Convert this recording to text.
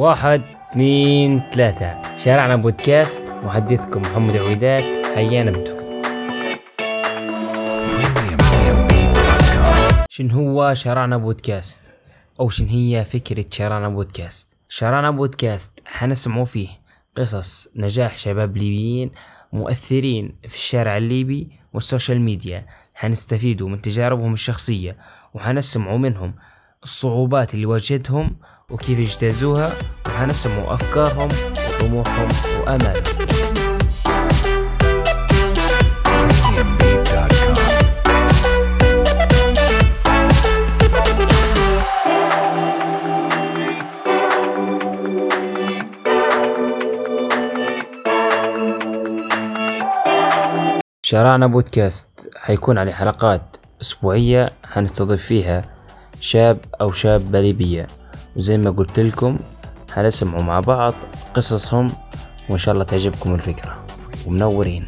واحد اثنين ثلاثة. شارعنا بودكاست محدثكم محمد عويدات. هيا نبدو. شن هو شارعنا بودكاست؟ أو شن هي فكرة شارعنا بودكاست؟ شارعنا بودكاست حنسمعوا فيه قصص نجاح شباب ليبيين مؤثرين في الشارع الليبي وال social media. حنستفيدوا من تجاربهم الشخصية وحنسمعوا منهم الصعوبات اللي واجهتهم وكيف اجتازوها. وحنسمعوا أفكارهم وطموحهم وآمالهم شارعنا بودكاست حيكون عليه حلقات أسبوعية حنستضيف فيها شاب أو شابة ليبية وزي ما قلت لكم حنسمعوا مع بعض قصصهم؟ وإن شاء الله تعجبكم الفكرة. ومنورين.